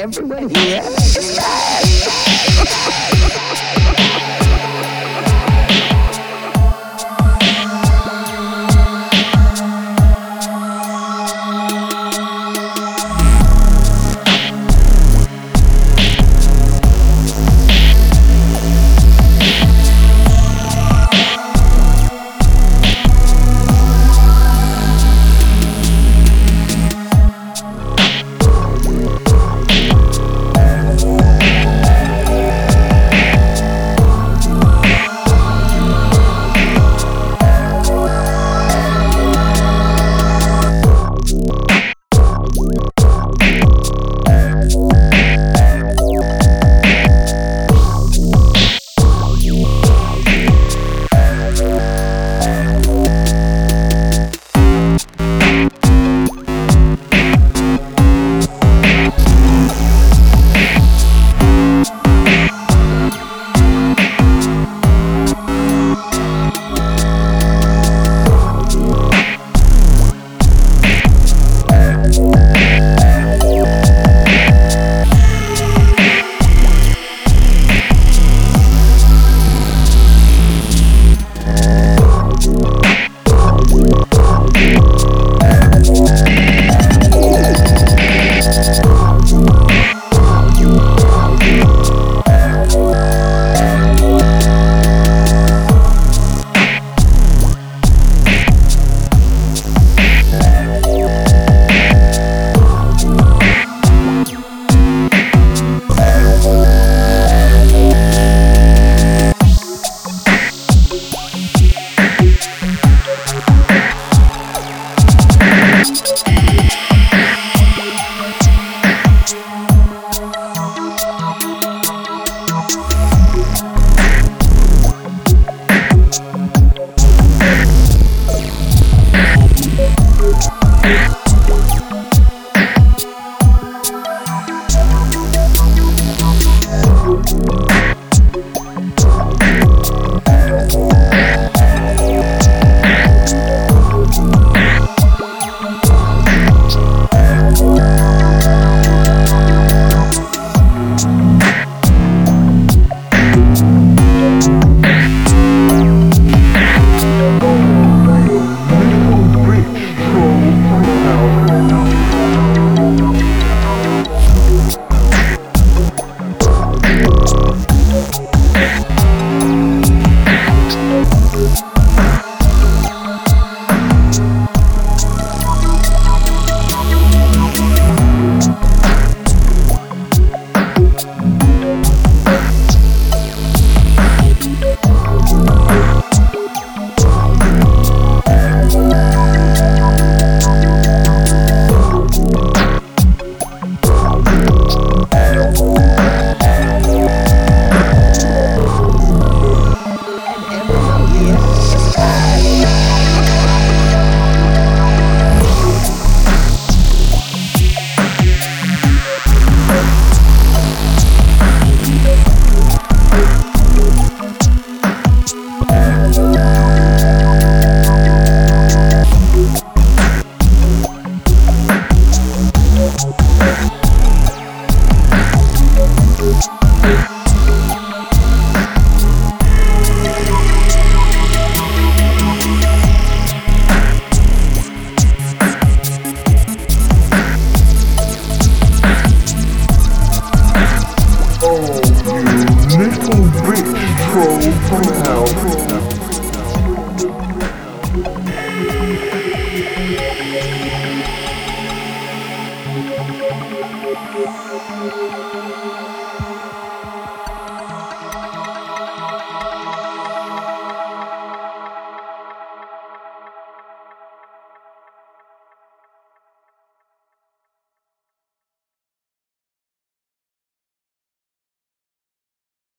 everyone here. Yeah. Oh, you little bitch troll from hell.